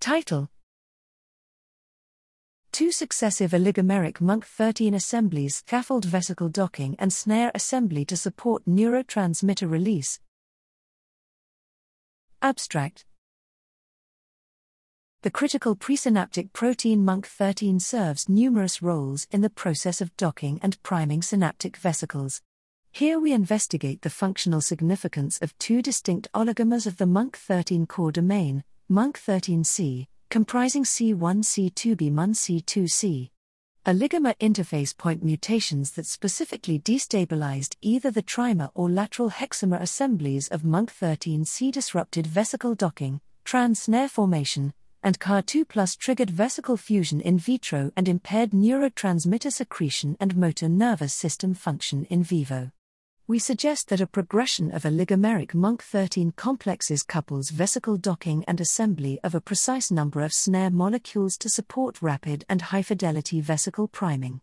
Title Two successive oligomeric Munc13 assemblies scaffold vesicle docking and SNARE assembly to support neurotransmitter release. Abstract The critical presynaptic protein Munc13 serves numerous roles in the process of docking and priming synaptic vesicles. Here we investigate the functional significance of two distinct oligomers of the Munc13 core domain, Munc13C, comprising C1C2B MUN C2C. Oligomer interface point mutations that specifically destabilized either the trimer or lateral hexamer assemblies of Munc13C disrupted vesicle docking, trans SNARE formation, and Ca2 plus triggered vesicle fusion in vitro and impaired neurotransmitter secretion and motor nervous system function in vivo we suggest that a progression of oligomeric Munc13 complexes couples vesicle docking and assembly of a precise number of SNARE molecules to support rapid and high fidelity vesicle priming.